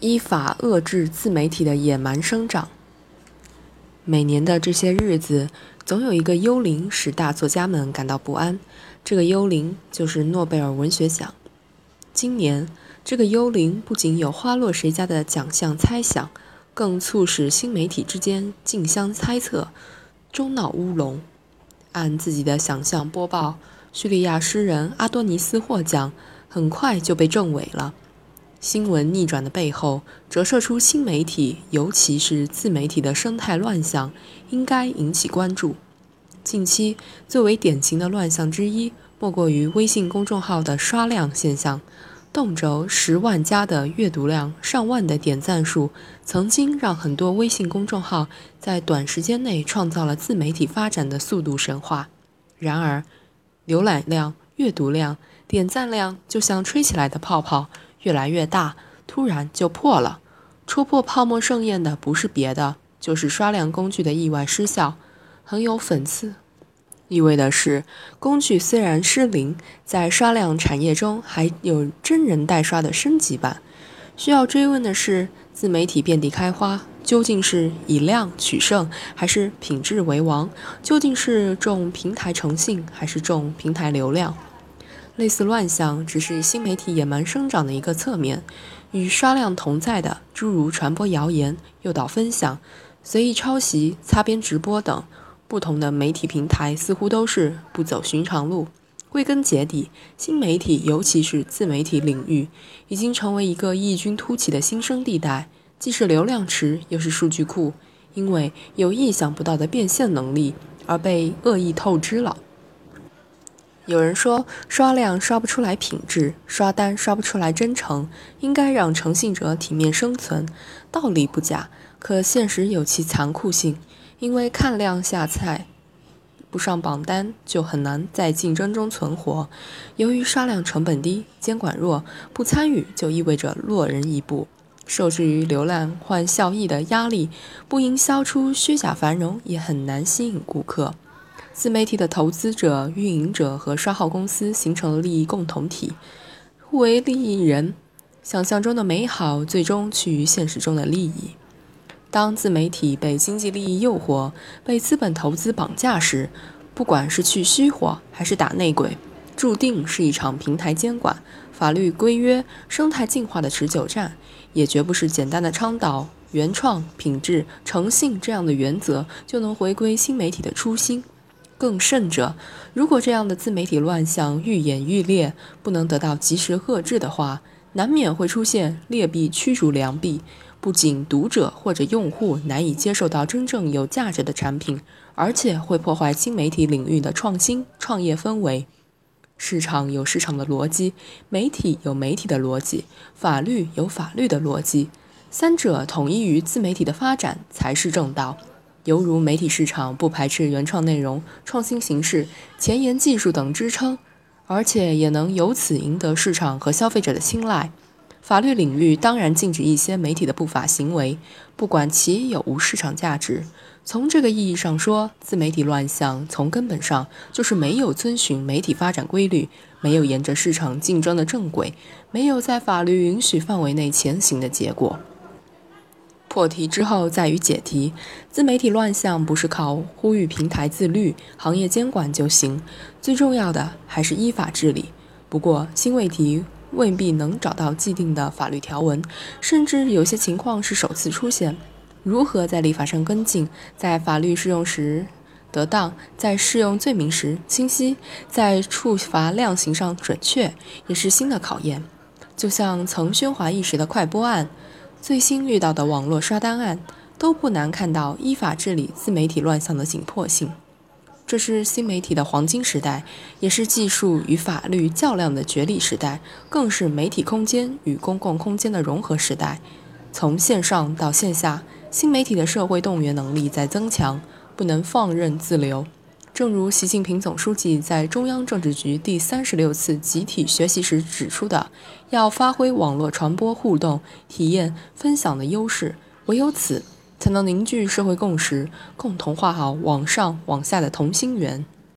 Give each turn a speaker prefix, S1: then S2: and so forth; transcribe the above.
S1: 依法遏制自媒体的野蛮生长。每年的这些日子，总有一个幽灵使大作家们感到不安。这个幽灵就是诺贝尔文学奖。今年，这个幽灵不仅有花落谁家的奖项猜想，更促使新媒体之间竞相猜测，终闹乌龙。按自己的想象播报，叙利亚诗人阿多尼斯获奖，很快就被证伪了。新闻逆转的背后，折射出新媒体，尤其是自媒体的生态乱象，应该引起关注。近期最为典型的乱象之一，莫过于微信公众号的刷量现象。动辄十万加的阅读量、上万的点赞数，曾经让很多微信公众号在短时间内创造了自媒体发展的速度神话。然而，浏览量、阅读量、点赞量就像吹起来的泡泡。越来越大，突然就破了。戳破泡沫盛宴的不是别的，就是刷量工具的意外失效。很有讽刺意味的是，工具虽然失灵，在刷量产业中还有真人代刷的升级版。需要追问的是，自媒体遍地开花，究竟是以量取胜，还是品质为王？究竟是重平台诚信，还是重平台流量？类似乱象只是新媒体野蛮生长的一个侧面，与刷量同在的诸如传播谣言、诱导分享、随意抄袭、擦边直播等不同的媒体平台，似乎都是不走寻常路。归根结底，新媒体尤其是自媒体领域，已经成为一个异军突起的新生地带，既是流量池，又是数据库，因为有意想不到的变现能力，而被恶意透支了。有人说，刷量刷不出来品质，刷单刷不出来真诚，应该让诚信者体面生存。道理不假，可现实有其残酷性。因为看量下菜，不上榜单就很难在竞争中存活。由于刷量成本低，监管弱，不参与就意味着落人一步。受制于流量换效益的压力，不营销出虚假繁荣，也很难吸引顾客。自媒体的投资者、运营者和刷号公司形成了利益共同体，互为利益人。想象中的美好，最终趋于现实中的利益。当自媒体被经济利益诱惑、被资本投资绑架时，不管是去虚火还是打内鬼，注定是一场平台监管、法律规约、生态进化的持久战，也绝不是简单的倡导原创、品质、诚信这样的原则就能回归新媒体的初心。更甚者，如果这样的自媒体乱象愈演愈烈，不能得到及时遏制的话，难免会出现劣币驱逐良币。不仅读者或者用户难以接受到真正有价值的产品，而且会破坏新媒体领域的创新创业氛围。市场有市场的逻辑，媒体有媒体的逻辑，法律有法律的逻辑，三者统一于自媒体的发展才是正道。犹如媒体市场不排斥原创内容、创新形式、前沿技术等支撑，而且也能由此赢得市场和消费者的青睐。法律领域当然禁止一些媒体的不法行为，不管其有无市场价值。从这个意义上说，自媒体乱象从根本上就是没有遵循媒体发展规律，没有沿着市场竞争的正轨，没有在法律允许范围内前行的结果。破题之后在于解题，自媒体乱象不是靠呼吁平台自律、行业监管就行，最重要的还是依法治理。不过新问题未必能找到既定的法律条文，甚至有些情况是首次出现。如何在立法上跟进，在法律适用时得当，在适用罪名时清晰，在处罚量刑上准确，也是新的考验。就像曾喧哗一时的快播案。最新遇到的网络刷单案，都不难看到依法治理自媒体乱象的紧迫性。这是新媒体的黄金时代，也是技术与法律较量的角力时代，更是媒体空间与公共空间的融合时代。从线上到线下，新媒体的社会动员能力在增强，不能放任自流。正如习近平总书记在中央政治局第三十六次集体学习时指出的，要发挥网络传播互动、体验、分享的优势，唯有此，才能凝聚社会共识，共同画好网上网下的同心圆。